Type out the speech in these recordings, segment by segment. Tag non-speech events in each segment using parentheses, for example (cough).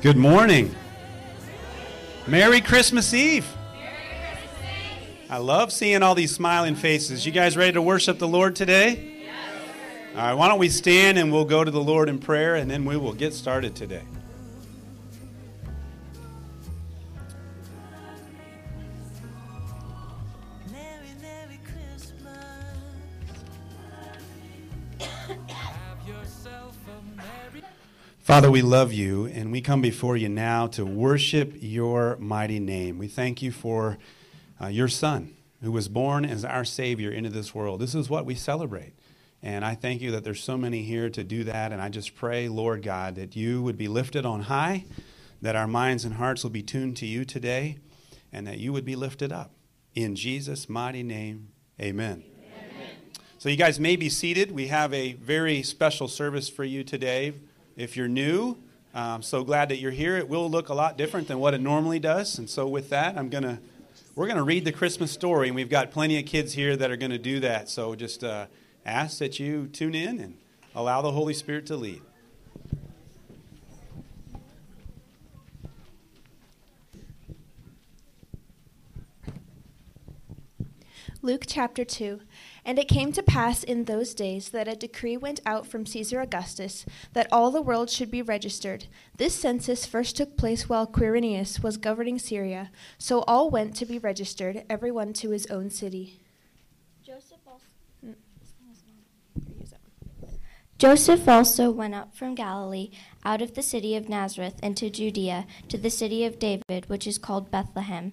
Good morning. Merry Christmas Eve. I love seeing all these smiling faces. You guys ready to worship the Lord today? All right, why don't we stand and we'll go to the Lord in prayer and then we will get started today. Father, we love you and we come before you now to worship your mighty name. We thank you for uh, your Son who was born as our Savior into this world. This is what we celebrate. And I thank you that there's so many here to do that. And I just pray, Lord God, that you would be lifted on high, that our minds and hearts will be tuned to you today, and that you would be lifted up. In Jesus' mighty name, amen. So, you guys may be seated. We have a very special service for you today. If you're new, I'm so glad that you're here. It will look a lot different than what it normally does. And so, with that, I'm going to we're going to read the Christmas story, and we've got plenty of kids here that are going to do that. So, just uh, ask that you tune in and allow the Holy Spirit to lead. Luke chapter 2. And it came to pass in those days that a decree went out from Caesar Augustus that all the world should be registered. This census first took place while Quirinius was governing Syria. So all went to be registered, every one to his own city. Joseph also, Mm. Joseph also went up from Galilee out of the city of Nazareth into Judea to the city of David, which is called Bethlehem,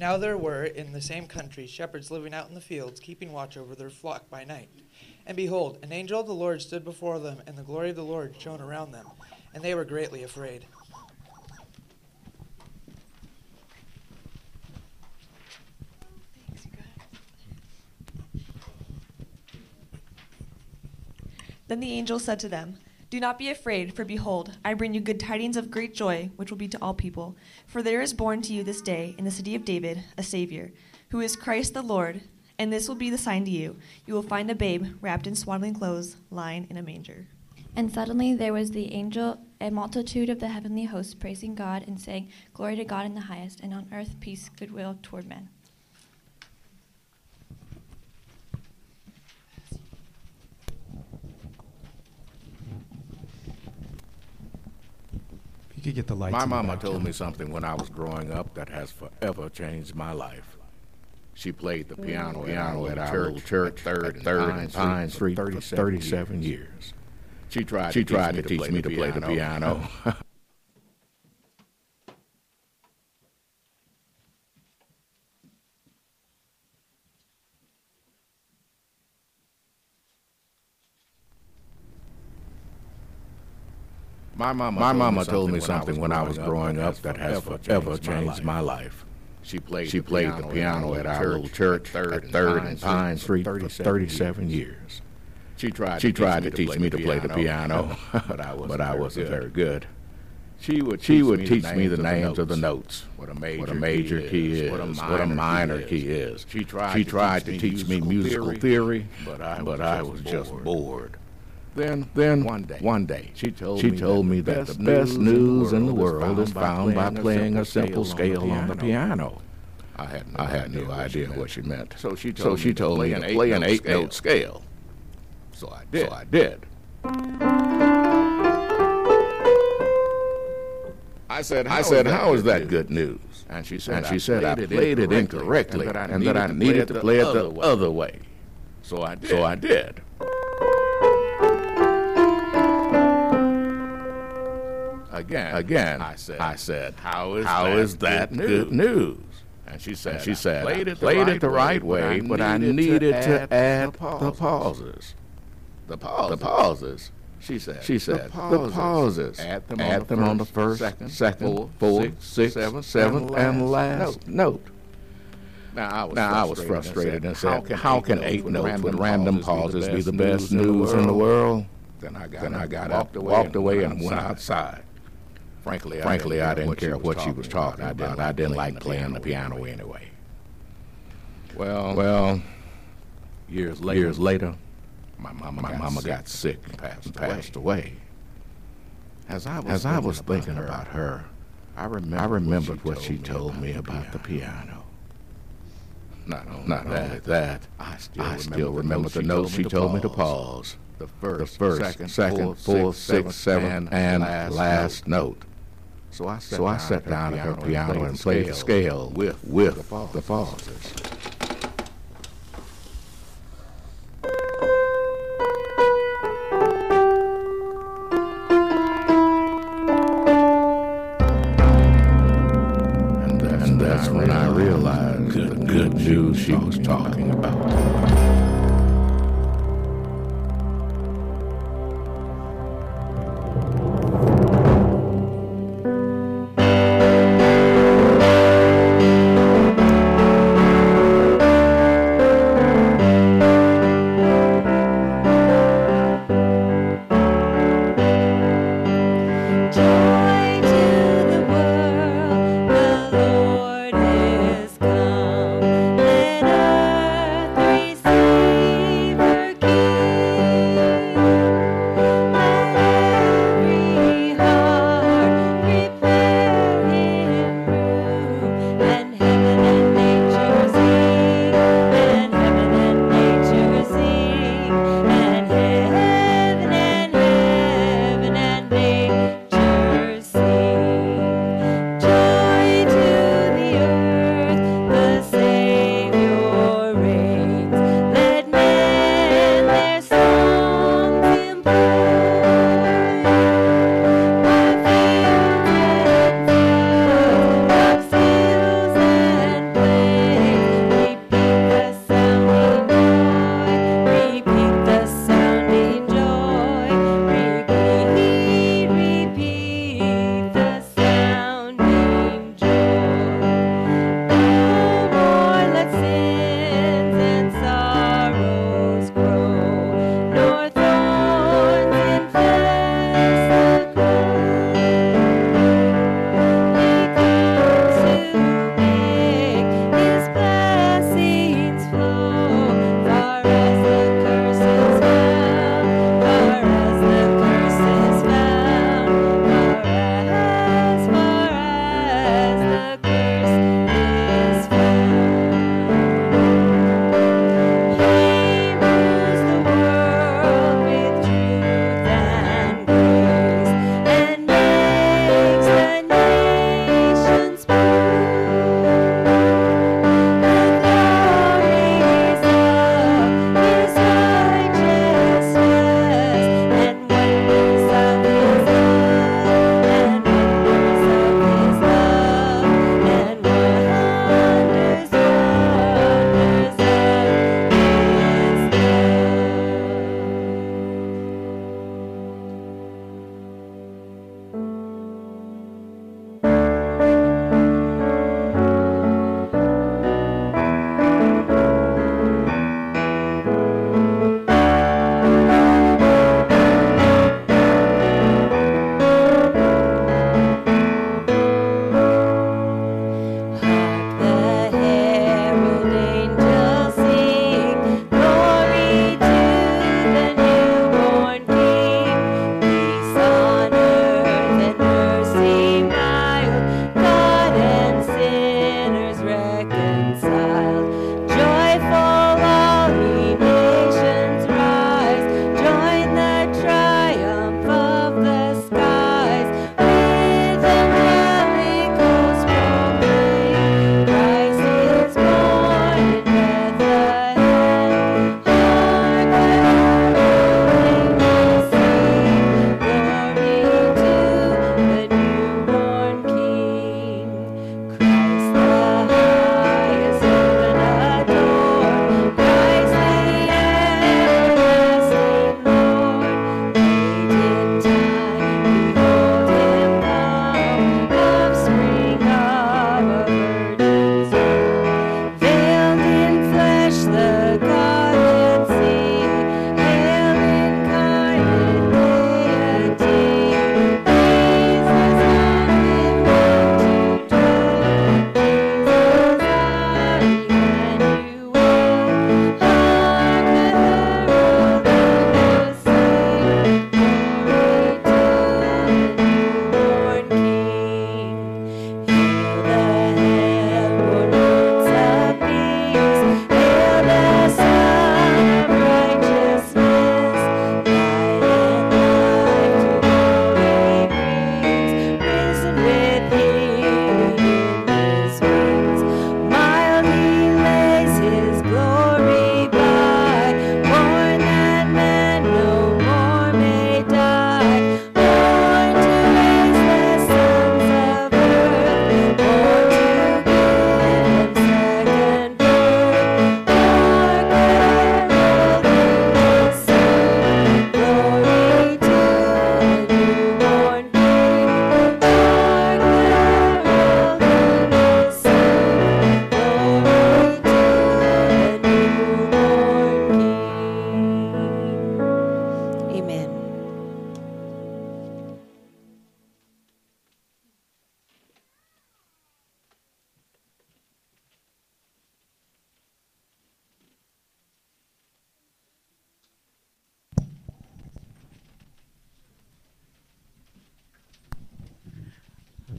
Now there were in the same country shepherds living out in the fields, keeping watch over their flock by night. And behold, an angel of the Lord stood before them, and the glory of the Lord shone around them, and they were greatly afraid. Then the angel said to them, Do not be afraid, for behold, I bring you good tidings of great joy, which will be to all people. For there is born to you this day in the city of David a Savior, who is Christ the Lord. And this will be the sign to you you will find a babe wrapped in swaddling clothes, lying in a manger. And suddenly there was the angel, a multitude of the heavenly hosts, praising God and saying, Glory to God in the highest, and on earth peace, goodwill toward men. You could get the lights. My mama back, told me something when I was growing up that has forever changed my life. She played the piano, mm. piano at our little church, third, and third and Pine Street for 37 years. She tried, she tried to teach me to play the piano. (laughs) My mama, my mama told me something when I was growing up that has forever changed my life. She played, she played the piano at our little church, third, third and Pine Street for 37 years. She tried, she tried to teach me to play the piano, (laughs) (laughs) but I wasn't, but I wasn't very good. She would, she would teach me the names of the notes, what a major, what a major key is, what a minor, key is. She tried, she tried to teach me musical theory, but I, but I was just bored. Then, then one day, one day, she told, she me, told me that the best news in the world is found by playing a simple scale on the piano. I had no, I had no idea what she meant. So she told, so she told me to play an eight-note scale. So I did. So I did. I said, I said, how is that good news? And she said, and she said, I played it incorrectly, and that I needed to play it the other way. So I did. So I did. Again, again, I said, I said, how is how that, is that good, news? And she said, and she said, played it, played it the right way, but I needed to add the pauses. The pauses. The pauses. She said, she said, the pauses, add them, add them on the first, second, second, fourth, sixth, seventh, seventh, and last note. Now I was, now, I was frustrated and said, how can, eight notes with random pauses be the best news in the world? Then I got, then I got walked up, away walked away and went outside. Frankly, Frankly, I didn't care what she was talking about. I didn't like playing the piano anyway. Well, well, years later, years later, my mama, my got mama got sick and passed, passed away. As I was, As I was thinking about her, I, remember I remembered what she told me about the piano. Not only, Not that, only that, I still, I still remember the notes she told me to pause. The first, the first second, second fourth, sixth, seventh, and last, last note. So I sat, so I sat down at her piano and played the scale with, with the pauses. And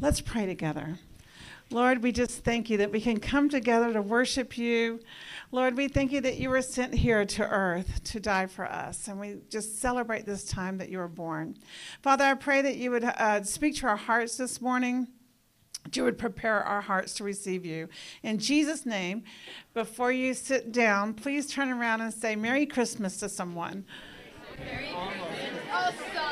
Let's pray together. Lord, we just thank you that we can come together to worship you. Lord, we thank you that you were sent here to earth to die for us. And we just celebrate this time that you were born. Father, I pray that you would uh, speak to our hearts this morning. That you would prepare our hearts to receive you. In Jesus' name, before you sit down, please turn around and say Merry Christmas to someone. Merry Christmas. Oh,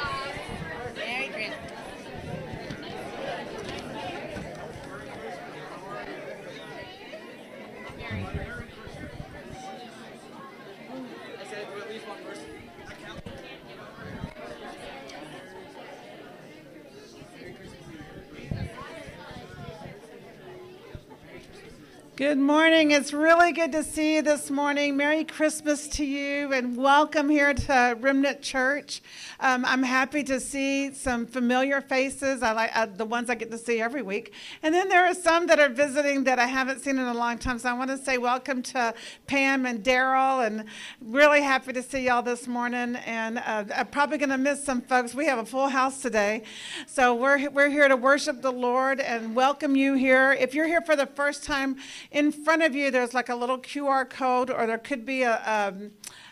Good morning. It's really good to see you this morning. Merry Christmas to you and welcome here to Remnant Church. Um, I'm happy to see some familiar faces. I like uh, the ones I get to see every week. And then there are some that are visiting that I haven't seen in a long time. So I want to say welcome to Pam and Daryl and really happy to see y'all this morning. And uh, I'm probably going to miss some folks. We have a full house today. So we're, we're here to worship the Lord and welcome you here. If you're here for the first time, in front of you, there's like a little QR code, or there could be a, um,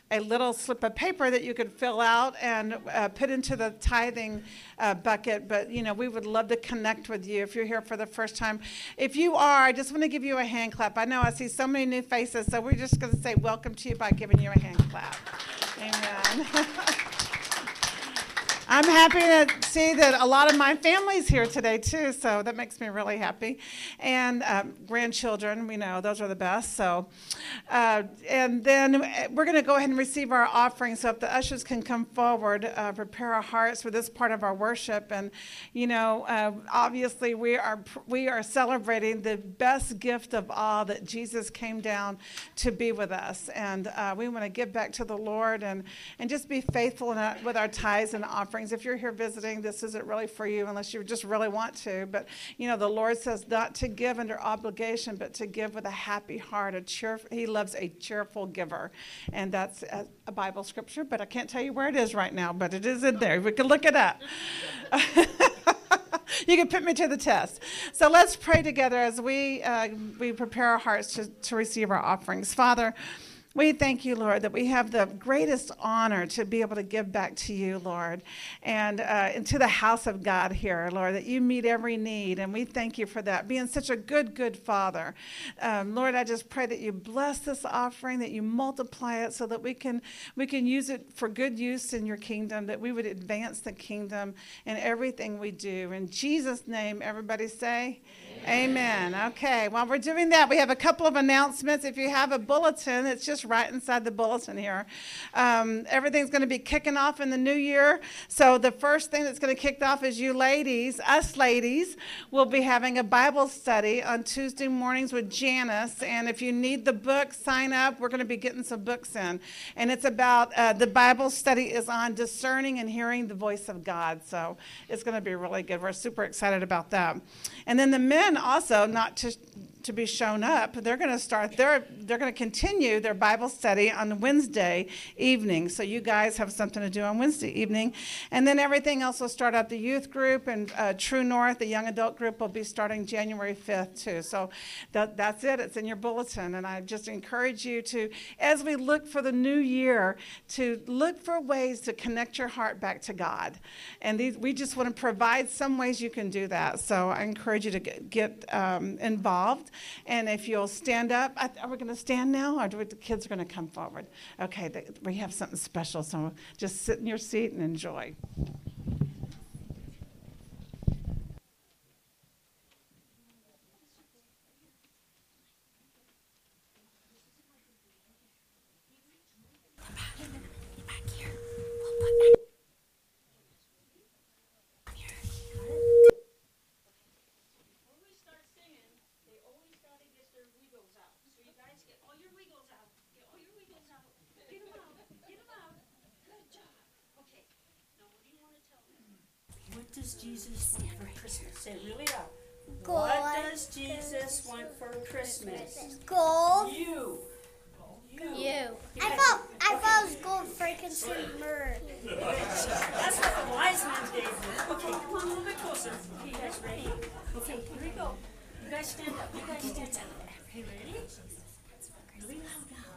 a little slip of paper that you could fill out and uh, put into the tithing uh, bucket. But, you know, we would love to connect with you if you're here for the first time. If you are, I just want to give you a hand clap. I know I see so many new faces, so we're just going to say welcome to you by giving you a hand clap. Amen. (laughs) I'm happy to see that a lot of my family's here today too, so that makes me really happy. And um, grandchildren, we know those are the best. So, uh, and then we're going to go ahead and receive our offering. So if the ushers can come forward, uh, prepare our hearts for this part of our worship. And you know, uh, obviously we are we are celebrating the best gift of all that Jesus came down to be with us, and uh, we want to give back to the Lord and and just be faithful in with our tithes and offerings. If you're here visiting, this isn't really for you unless you just really want to. But you know, the Lord says not to give under obligation, but to give with a happy heart. A cheer. He loves a cheerful giver, and that's a, a Bible scripture. But I can't tell you where it is right now. But it is in there. We can look it up. (laughs) you can put me to the test. So let's pray together as we uh, we prepare our hearts to, to receive our offerings. Father. We thank you, Lord, that we have the greatest honor to be able to give back to you, Lord, and, uh, to the house of God here, Lord, that you meet every need. And we thank you for that, being such a good, good Father. Um, Lord, I just pray that you bless this offering, that you multiply it so that we can, we can use it for good use in your kingdom, that we would advance the kingdom in everything we do. In Jesus' name, everybody say, Amen. Okay, while we're doing that, we have a couple of announcements. If you have a bulletin, it's just right inside the bulletin here. Um, everything's going to be kicking off in the new year. So, the first thing that's going to kick off is you ladies, us ladies, will be having a Bible study on Tuesday mornings with Janice. And if you need the book, sign up. We're going to be getting some books in. And it's about uh, the Bible study is on discerning and hearing the voice of God. So, it's going to be really good. We're super excited about that. And then the men also, not to to be shown up, they're going to start their they're going to continue their Bible study on Wednesday evening. So you guys have something to do on Wednesday evening, and then everything else will start up. The youth group and uh, True North, the young adult group, will be starting January fifth too. So that, that's it. It's in your bulletin, and I just encourage you to, as we look for the new year, to look for ways to connect your heart back to God, and these we just want to provide some ways you can do that. So I encourage you to get, get um, involved. And if you'll stand up, I- are we going to stand now, or do we, the kids are going to come forward? Okay, th- we have something special, so just sit in your seat and enjoy. When we start singing, they always gotta get their wiggles out. So you guys get all your wiggles out. Get all your wiggles out. Get them out. Get them out. Good job. Okay. Now, what do you wanna tell me? What does Jesus want for Christmas? Say it really loud. What does Jesus want for Christmas? Gold. You. You. I thought I thought it was gold, frankincense, myrrh. (laughs) That's what the wise men gave me. Okay, come on a little bit closer. He has ready. Okay, here we go. You guys stand up. You guys stand up. Okay, ready? Really loud now.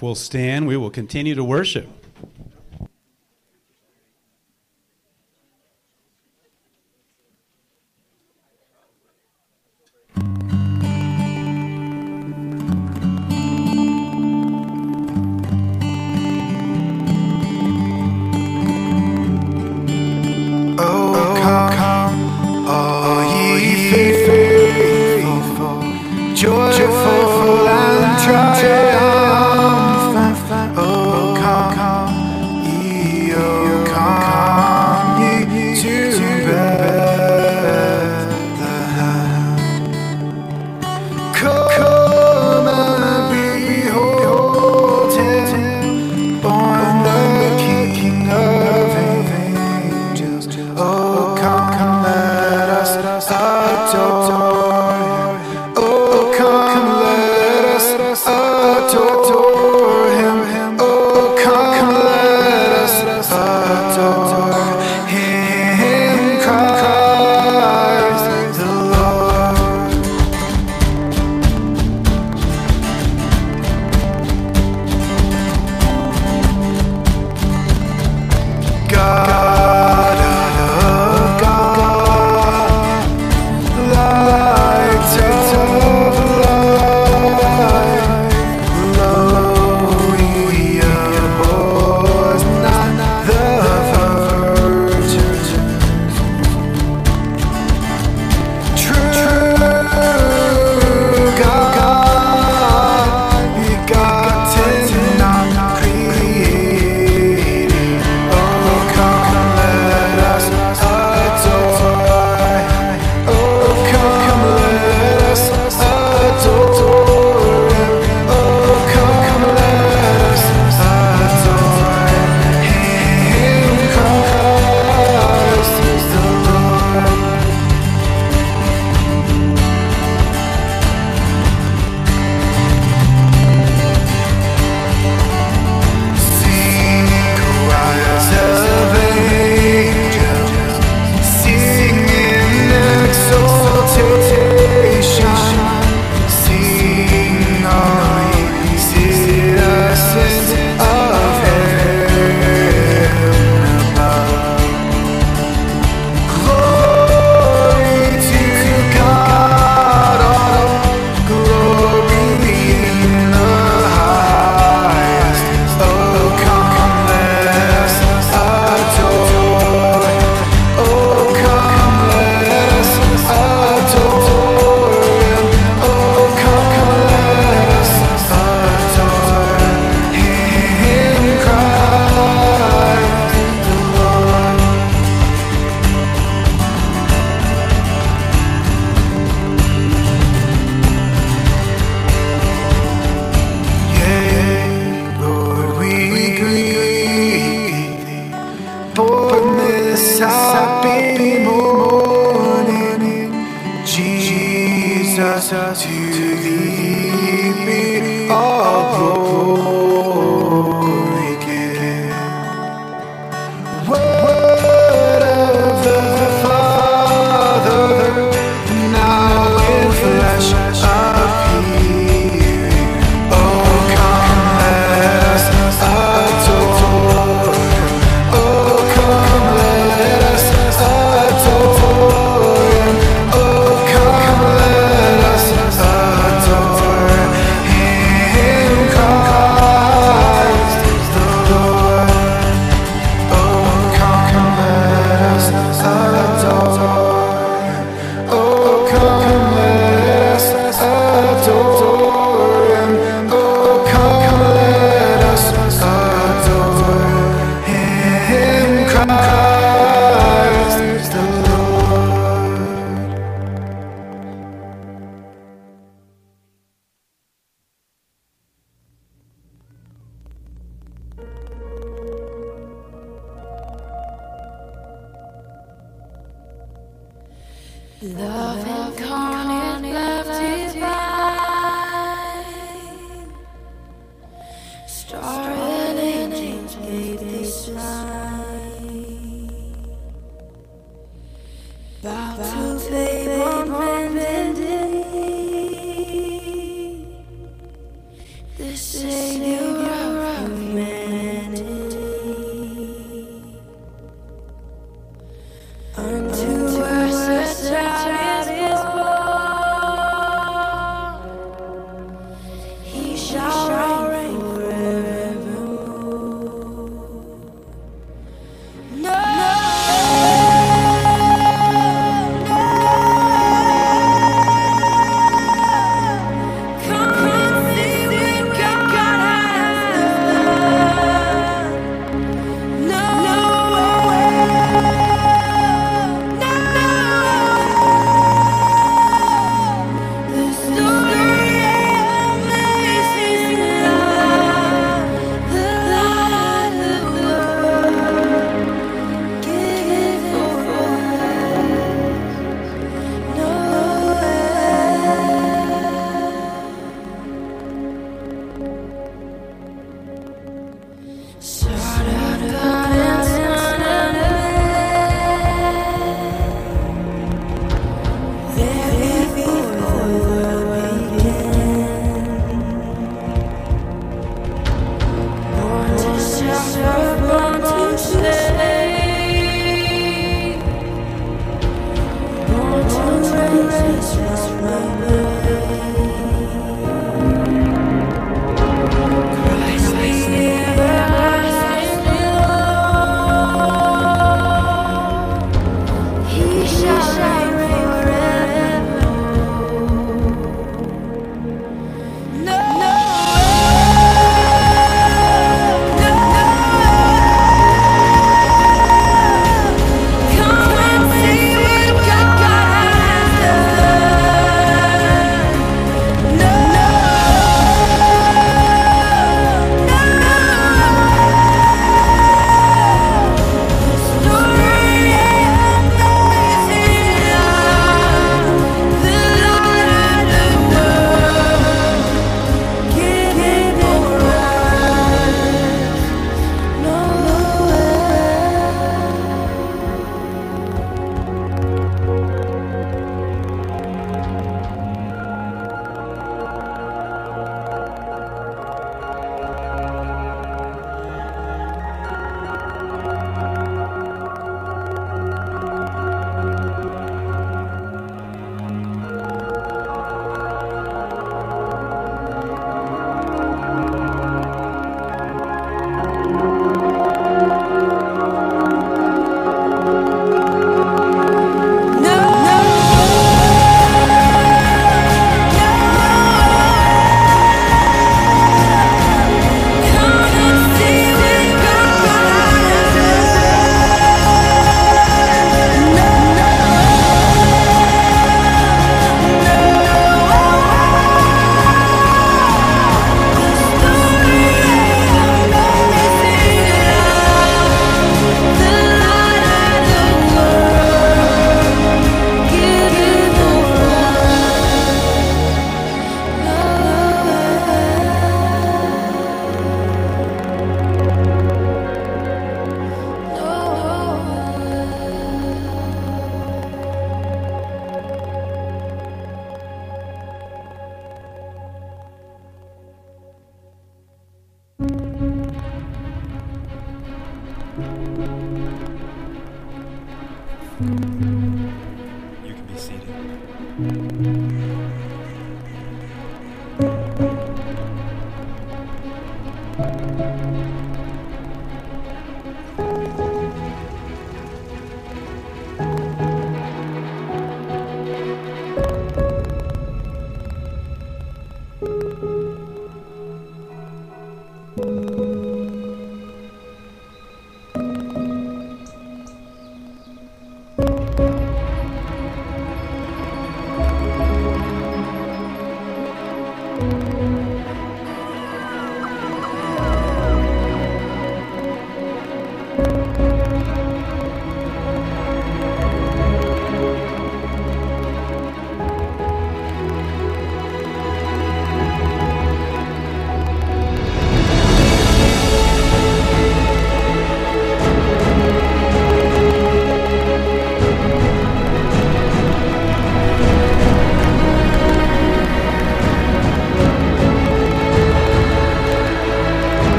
We'll stand, we will continue to worship.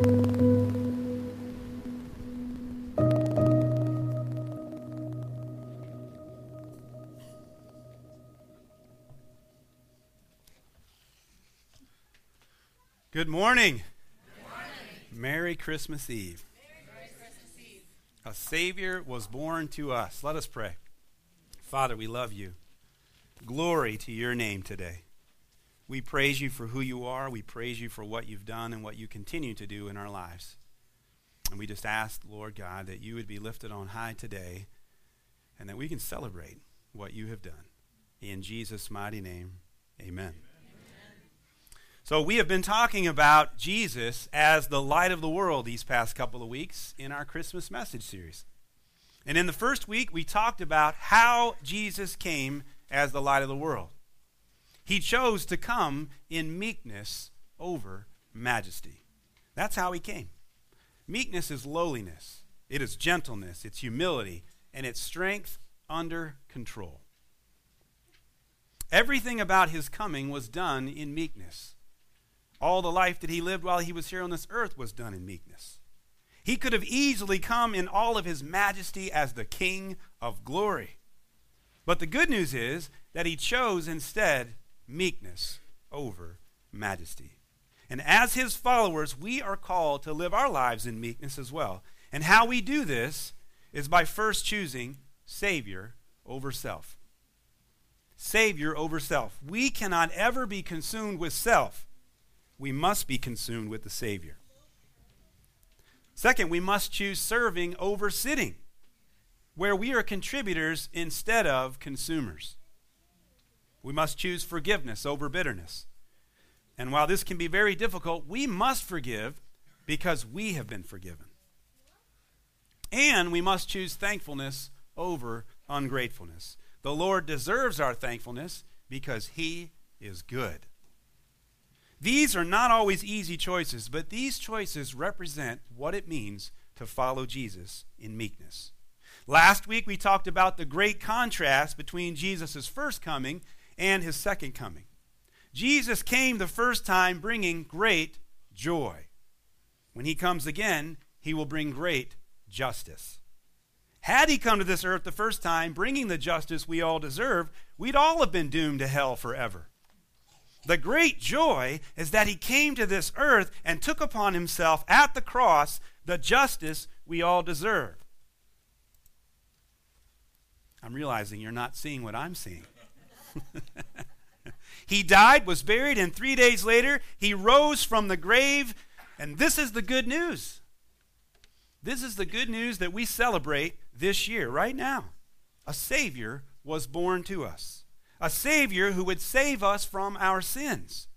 Good morning. Merry Christmas Eve. A Savior was born to us. Let us pray. Father, we love you. Glory to your name today. We praise you for who you are. We praise you for what you've done and what you continue to do in our lives. And we just ask, Lord God, that you would be lifted on high today and that we can celebrate what you have done. In Jesus' mighty name, amen. So, we have been talking about Jesus as the light of the world these past couple of weeks in our Christmas message series. And in the first week, we talked about how Jesus came as the light of the world. He chose to come in meekness over majesty. That's how he came. Meekness is lowliness, it is gentleness, it's humility, and it's strength under control. Everything about his coming was done in meekness. All the life that he lived while he was here on this earth was done in meekness. He could have easily come in all of his majesty as the King of glory. But the good news is that he chose instead meekness over majesty. And as his followers, we are called to live our lives in meekness as well. And how we do this is by first choosing Savior over self. Savior over self. We cannot ever be consumed with self we must be consumed with the Savior. Second, we must choose serving over sitting, where we are contributors instead of consumers. We must choose forgiveness over bitterness. And while this can be very difficult, we must forgive because we have been forgiven. And we must choose thankfulness over ungratefulness. The Lord deserves our thankfulness because He is good. These are not always easy choices, but these choices represent what it means to follow Jesus in meekness. Last week we talked about the great contrast between Jesus' first coming and his second coming. Jesus came the first time bringing great joy. When he comes again, he will bring great justice. Had he come to this earth the first time bringing the justice we all deserve, we'd all have been doomed to hell forever. The great joy is that he came to this earth and took upon himself at the cross the justice we all deserve. I'm realizing you're not seeing what I'm seeing. He died, was buried, and three days later, he rose from the grave. And this is the good news. This is the good news that we celebrate this year, right now. A Savior was born to us a Savior who would save us from our sins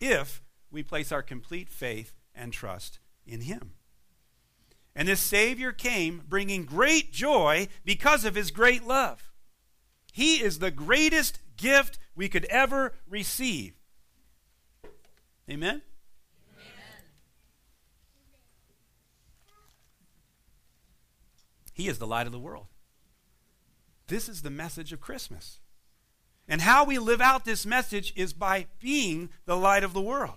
if we place our complete faith and trust in him. And this Savior came bringing great joy because of his great love. He is the greatest gift we could ever receive. Amen? He is the light of the world. This is the message of Christmas. And how we live out this message is by being the light of the world.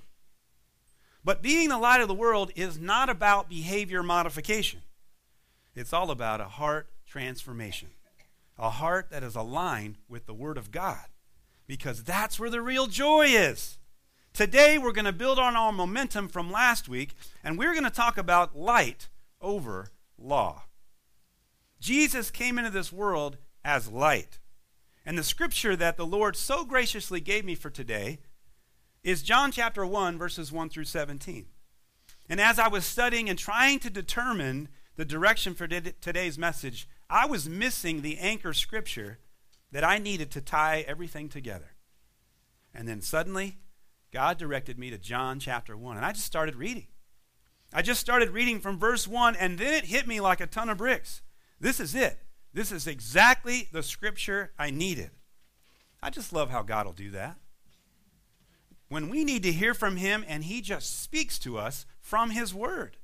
But being the light of the world is not about behavior modification, it's all about a heart transformation, a heart that is aligned with the Word of God, because that's where the real joy is. Today, we're going to build on our momentum from last week, and we're going to talk about light over law. Jesus came into this world as light. And the scripture that the Lord so graciously gave me for today is John chapter 1, verses 1 through 17. And as I was studying and trying to determine the direction for today's message, I was missing the anchor scripture that I needed to tie everything together. And then suddenly, God directed me to John chapter 1, and I just started reading. I just started reading from verse 1, and then it hit me like a ton of bricks. This is it. This is exactly the scripture I needed. I just love how God will do that. When we need to hear from Him and He just speaks to us from His Word.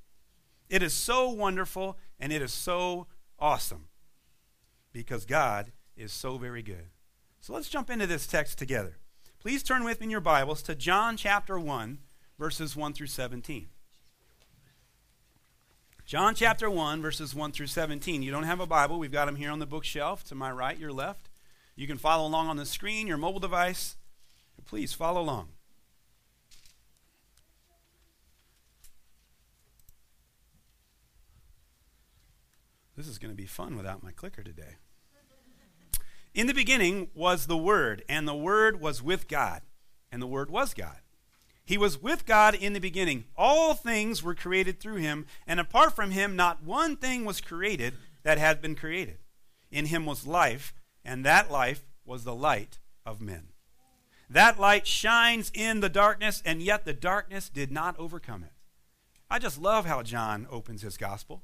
It is so wonderful and it is so awesome because God is so very good. So let's jump into this text together. Please turn with me in your Bibles to John chapter 1, verses 1 through 17. John chapter 1, verses 1 through 17. You don't have a Bible, we've got them here on the bookshelf to my right, your left. You can follow along on the screen, your mobile device. Please follow along. This is going to be fun without my clicker today. In the beginning was the Word, and the Word was with God, and the Word was God. He was with God in the beginning. All things were created through him, and apart from him, not one thing was created that had been created. In him was life, and that life was the light of men. That light shines in the darkness, and yet the darkness did not overcome it. I just love how John opens his gospel.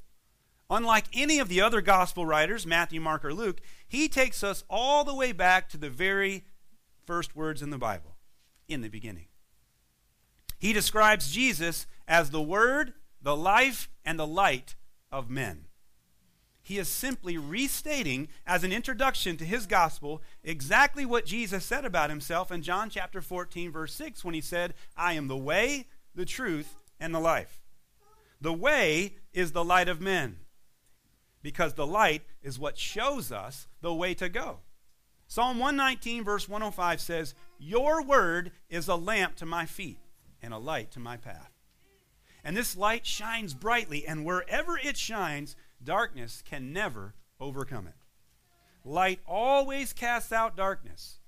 Unlike any of the other gospel writers, Matthew, Mark, or Luke, he takes us all the way back to the very first words in the Bible in the beginning. He describes Jesus as the Word, the life, and the light of men. He is simply restating, as an introduction to his gospel, exactly what Jesus said about himself in John chapter 14, verse 6, when he said, I am the way, the truth, and the life. The way is the light of men, because the light is what shows us the way to go. Psalm 119, verse 105 says, Your word is a lamp to my feet and a light to my path. And this light shines brightly, and wherever it shines, darkness can never overcome it. Light always casts out darkness.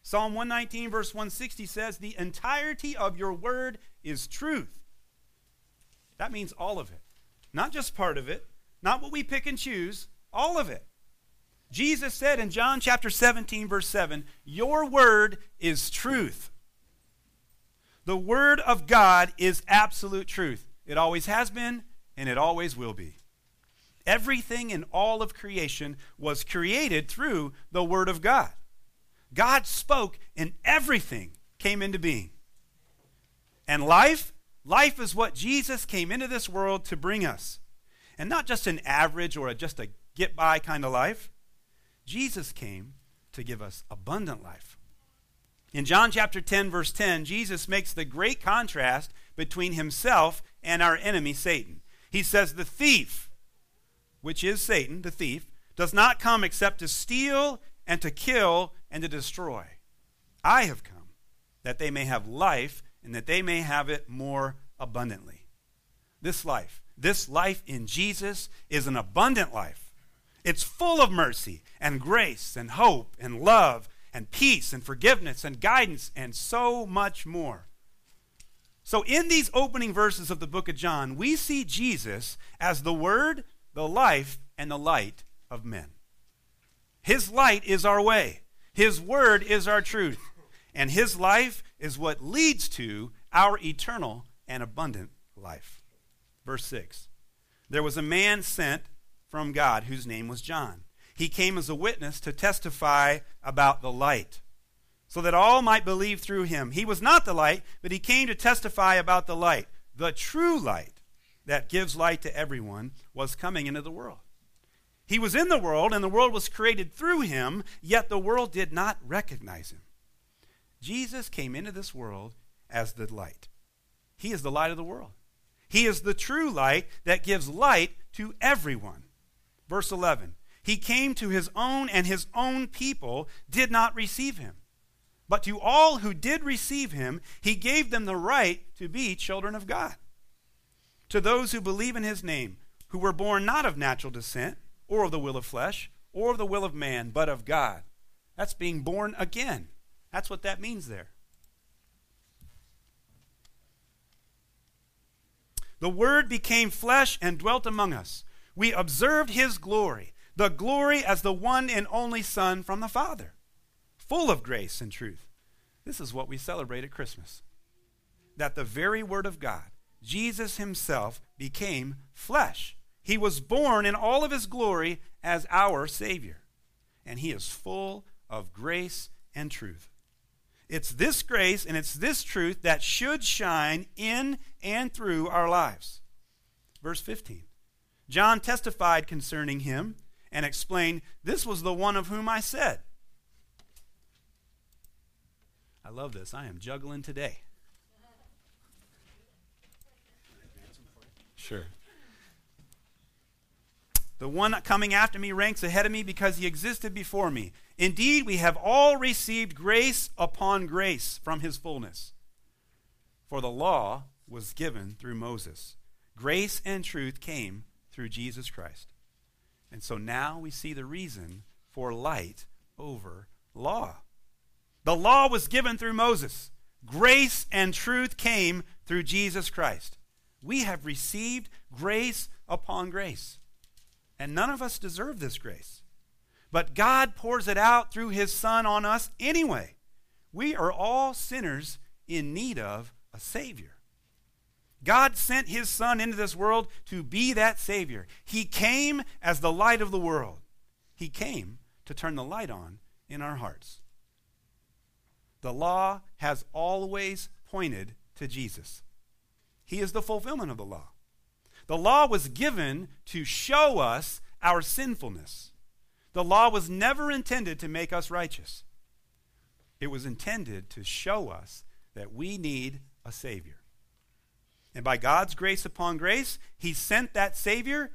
Psalm 119, verse 160 says, The entirety of your word is truth. That means all of it, not just part of it, not what we pick and choose, all of it. Jesus said in John chapter 17, verse 7, Your word is truth. The Word of God is absolute truth. It always has been, and it always will be. Everything in all of creation was created through the Word of God. God spoke, and everything came into being. And life, life is what Jesus came into this world to bring us. And not just an average or a, just a get by kind of life. Jesus came to give us abundant life. In John chapter 10, verse 10, Jesus makes the great contrast between himself and our enemy, Satan. He says, The thief, which is Satan, the thief, does not come except to steal and to kill and to destroy. I have come that they may have life and that they may have it more abundantly. This life, this life in Jesus is an abundant life. It's full of mercy and grace and hope and love and peace and forgiveness and guidance and so much more. So, in these opening verses of the book of John, we see Jesus as the Word, the life, and the light of men. His light is our way, His Word is our truth, and His life is what leads to our eternal and abundant life. Verse 6 There was a man sent from God whose name was John. He came as a witness to testify about the light, so that all might believe through him. He was not the light, but he came to testify about the light. The true light that gives light to everyone was coming into the world. He was in the world, and the world was created through him, yet the world did not recognize him. Jesus came into this world as the light. He is the light of the world. He is the true light that gives light to everyone. Verse 11 He came to his own, and his own people did not receive him. But to all who did receive him, he gave them the right to be children of God. To those who believe in his name, who were born not of natural descent, or of the will of flesh, or of the will of man, but of God. That's being born again. That's what that means there. The Word became flesh and dwelt among us. We observed his glory, the glory as the one and only Son from the Father, full of grace and truth. This is what we celebrate at Christmas. That the very Word of God, Jesus himself, became flesh. He was born in all of his glory as our Savior. And he is full of grace and truth. It's this grace and it's this truth that should shine in and through our lives. Verse 15 John testified concerning him and explained, This was the one of whom I said. I love this. I am juggling today. Sure. The one coming after me ranks ahead of me because he existed before me. Indeed, we have all received grace upon grace from his fullness. For the law was given through Moses, grace and truth came through Jesus Christ. And so now we see the reason for light over law. The law was given through Moses, grace and truth came through Jesus Christ. We have received grace upon grace. And none of us deserve this grace. But God pours it out through his Son on us anyway. We are all sinners in need of a Savior. God sent his Son into this world to be that Savior. He came as the light of the world. He came to turn the light on in our hearts. The law has always pointed to Jesus. He is the fulfillment of the law. The law was given to show us our sinfulness. The law was never intended to make us righteous. It was intended to show us that we need a Savior. And by God's grace upon grace, He sent that Savior.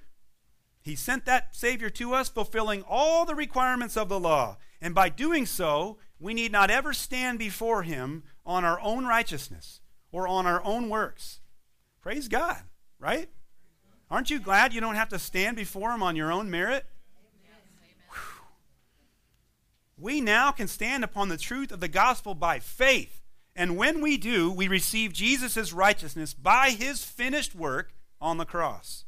He sent that Savior to us, fulfilling all the requirements of the law. And by doing so, we need not ever stand before Him on our own righteousness or on our own works. Praise God, right? Aren't you glad you don't have to stand before Him on your own merit? We now can stand upon the truth of the gospel by faith. And when we do, we receive Jesus' righteousness by his finished work on the cross.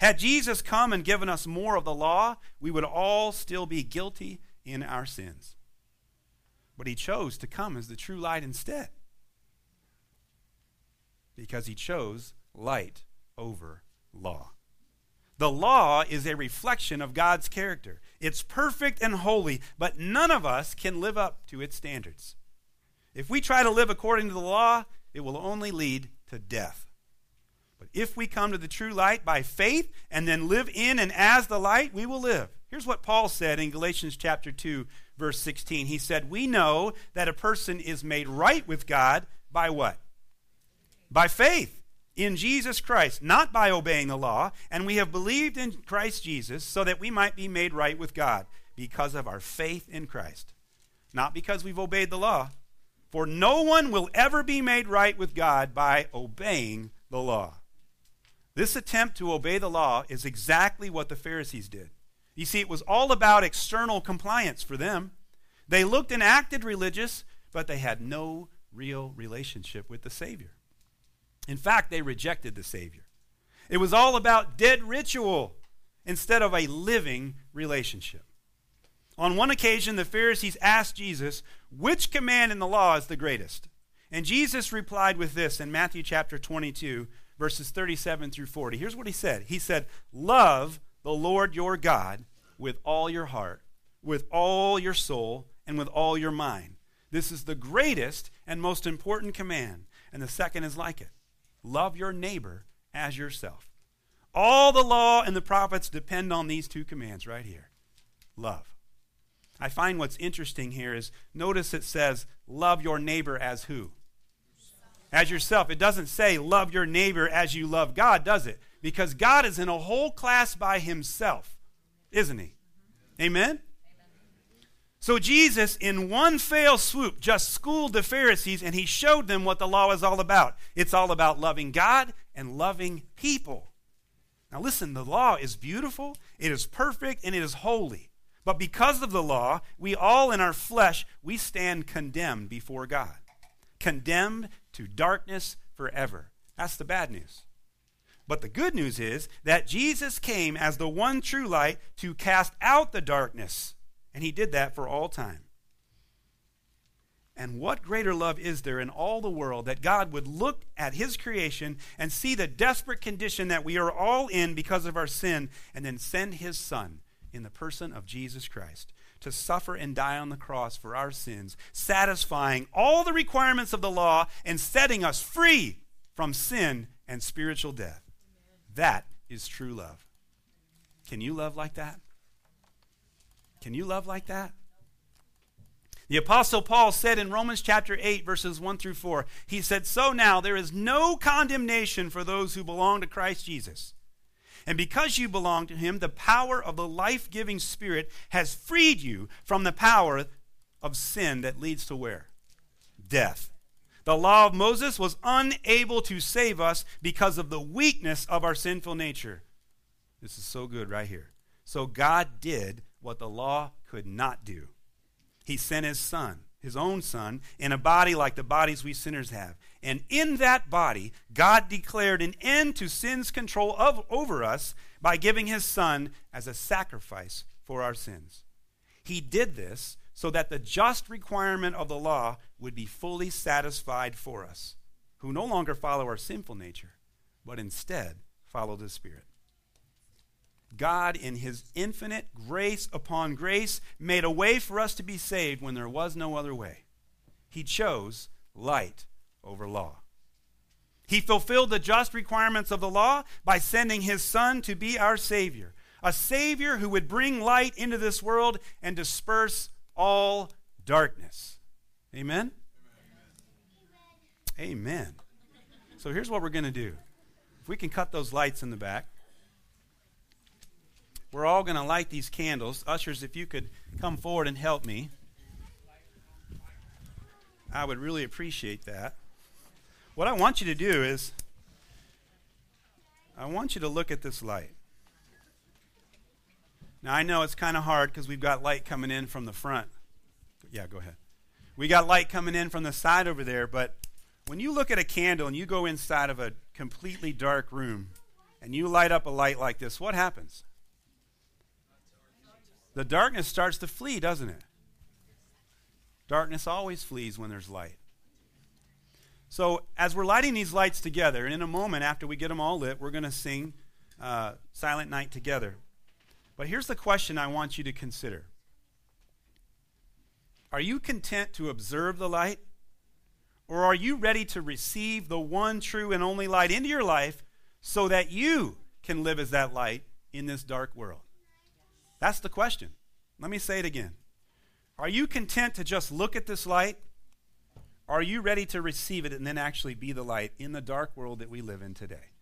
Had Jesus come and given us more of the law, we would all still be guilty in our sins. But he chose to come as the true light instead because he chose light over law. The law is a reflection of God's character. It's perfect and holy, but none of us can live up to its standards. If we try to live according to the law, it will only lead to death. But if we come to the true light by faith and then live in and as the light, we will live. Here's what Paul said in Galatians chapter 2 verse 16. He said, "We know that a person is made right with God by what? By faith in Jesus Christ, not by obeying the law, and we have believed in Christ Jesus so that we might be made right with God because of our faith in Christ, not because we've obeyed the law. For no one will ever be made right with God by obeying the law. This attempt to obey the law is exactly what the Pharisees did. You see, it was all about external compliance for them. They looked and acted religious, but they had no real relationship with the Savior. In fact, they rejected the Savior. It was all about dead ritual instead of a living relationship. On one occasion, the Pharisees asked Jesus, Which command in the law is the greatest? And Jesus replied with this in Matthew chapter 22, verses 37 through 40. Here's what he said He said, Love the Lord your God with all your heart, with all your soul, and with all your mind. This is the greatest and most important command. And the second is like it love your neighbor as yourself. All the law and the prophets depend on these two commands right here love. I find what's interesting here is notice it says, love your neighbor as who? As yourself. It doesn't say, love your neighbor as you love God, does it? Because God is in a whole class by himself, isn't he? Amen? So Jesus, in one fell swoop, just schooled the Pharisees and he showed them what the law is all about. It's all about loving God and loving people. Now, listen, the law is beautiful, it is perfect, and it is holy. But because of the law, we all in our flesh, we stand condemned before God. Condemned to darkness forever. That's the bad news. But the good news is that Jesus came as the one true light to cast out the darkness. And he did that for all time. And what greater love is there in all the world that God would look at his creation and see the desperate condition that we are all in because of our sin and then send his son in the person of Jesus Christ to suffer and die on the cross for our sins, satisfying all the requirements of the law and setting us free from sin and spiritual death. That is true love. Can you love like that? Can you love like that? The Apostle Paul said in Romans chapter 8, verses 1 through 4, he said, So now there is no condemnation for those who belong to Christ Jesus. And because you belong to him, the power of the life giving Spirit has freed you from the power of sin that leads to where? Death. The law of Moses was unable to save us because of the weakness of our sinful nature. This is so good right here. So God did what the law could not do. He sent his son, his own son, in a body like the bodies we sinners have. And in that body, God declared an end to sin's control of, over us by giving his son as a sacrifice for our sins. He did this so that the just requirement of the law would be fully satisfied for us, who no longer follow our sinful nature, but instead follow the Spirit. God, in his infinite grace upon grace, made a way for us to be saved when there was no other way. He chose light over law. He fulfilled the just requirements of the law by sending his Son to be our Savior, a Savior who would bring light into this world and disperse all darkness. Amen? Amen. Amen. So here's what we're going to do. If we can cut those lights in the back, we're all going to light these candles. Ushers, if you could come forward and help me, I would really appreciate that. What I want you to do is, I want you to look at this light. Now, I know it's kind of hard because we've got light coming in from the front. Yeah, go ahead. We got light coming in from the side over there, but when you look at a candle and you go inside of a completely dark room and you light up a light like this, what happens? The darkness starts to flee, doesn't it? Darkness always flees when there's light. So, as we're lighting these lights together, and in a moment after we get them all lit, we're going to sing uh, Silent Night together. But here's the question I want you to consider Are you content to observe the light? Or are you ready to receive the one true and only light into your life so that you can live as that light in this dark world? That's the question. Let me say it again. Are you content to just look at this light are you ready to receive it and then actually be the light in the dark world that we live in today?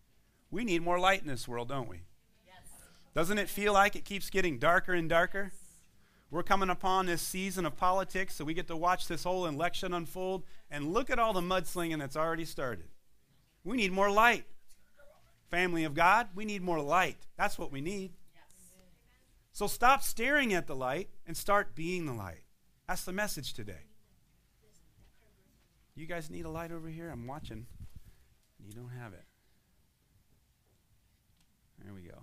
We need more light in this world, don't we? Yes. Doesn't it feel like it keeps getting darker and darker? We're coming upon this season of politics, so we get to watch this whole election unfold and look at all the mudslinging that's already started. We need more light. Family of God, we need more light. That's what we need. So stop staring at the light and start being the light. That's the message today. You guys need a light over here? I'm watching. You don't have it. There we go.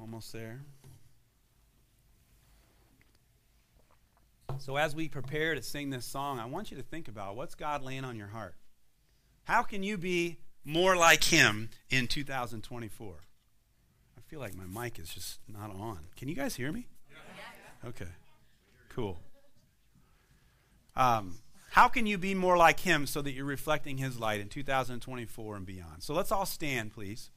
Almost there. So, as we prepare to sing this song, I want you to think about what's God laying on your heart? How can you be more like Him in 2024? I feel like my mic is just not on. Can you guys hear me? Okay, cool. Um, how can you be more like Him so that you're reflecting His light in 2024 and beyond? So, let's all stand, please.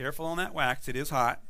Careful on that wax, it is hot.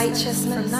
Righteousness,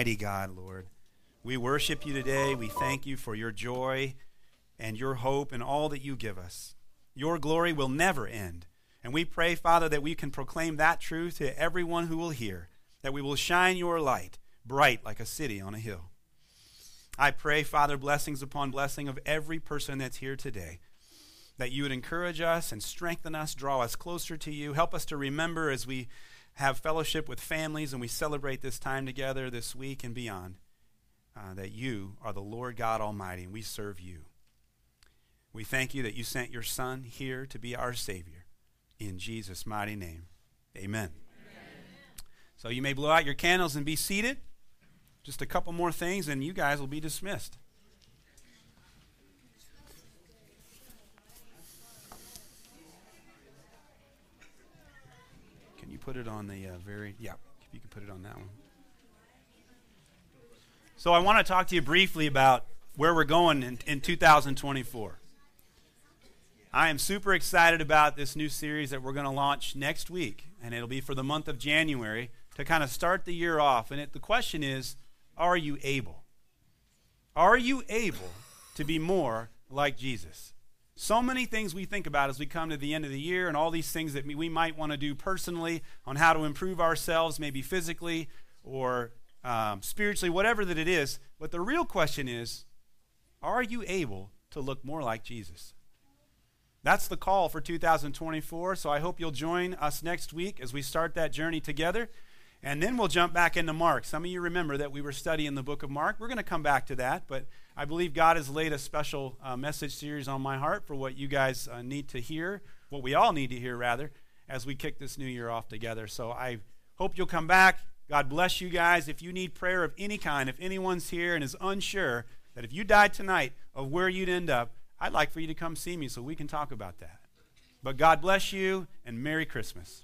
mighty God, Lord. We worship you today. We thank you for your joy and your hope and all that you give us. Your glory will never end. And we pray, Father, that we can proclaim that truth to everyone who will hear, that we will shine your light bright like a city on a hill. I pray, Father, blessings upon blessing of every person that's here today. that you would encourage us and strengthen us, draw us closer to you. Help us to remember as we have fellowship with families and we celebrate this time together this week and beyond uh, that you are the Lord God Almighty and we serve you. We thank you that you sent your Son here to be our Savior. In Jesus' mighty name, amen. amen. So you may blow out your candles and be seated. Just a couple more things, and you guys will be dismissed. Put it on the uh, very, yeah, if you can put it on that one. So I want to talk to you briefly about where we're going in, in 2024. I am super excited about this new series that we're going to launch next week, and it'll be for the month of January to kind of start the year off. And it, the question is are you able? Are you able to be more like Jesus? So many things we think about as we come to the end of the year, and all these things that we might want to do personally on how to improve ourselves, maybe physically or um, spiritually, whatever that it is. But the real question is are you able to look more like Jesus? That's the call for 2024. So I hope you'll join us next week as we start that journey together. And then we'll jump back into Mark. Some of you remember that we were studying the book of Mark. We're going to come back to that, but I believe God has laid a special uh, message series on my heart for what you guys uh, need to hear, what we all need to hear, rather, as we kick this new year off together. So I hope you'll come back. God bless you guys. If you need prayer of any kind, if anyone's here and is unsure that if you died tonight of where you'd end up, I'd like for you to come see me so we can talk about that. But God bless you and Merry Christmas.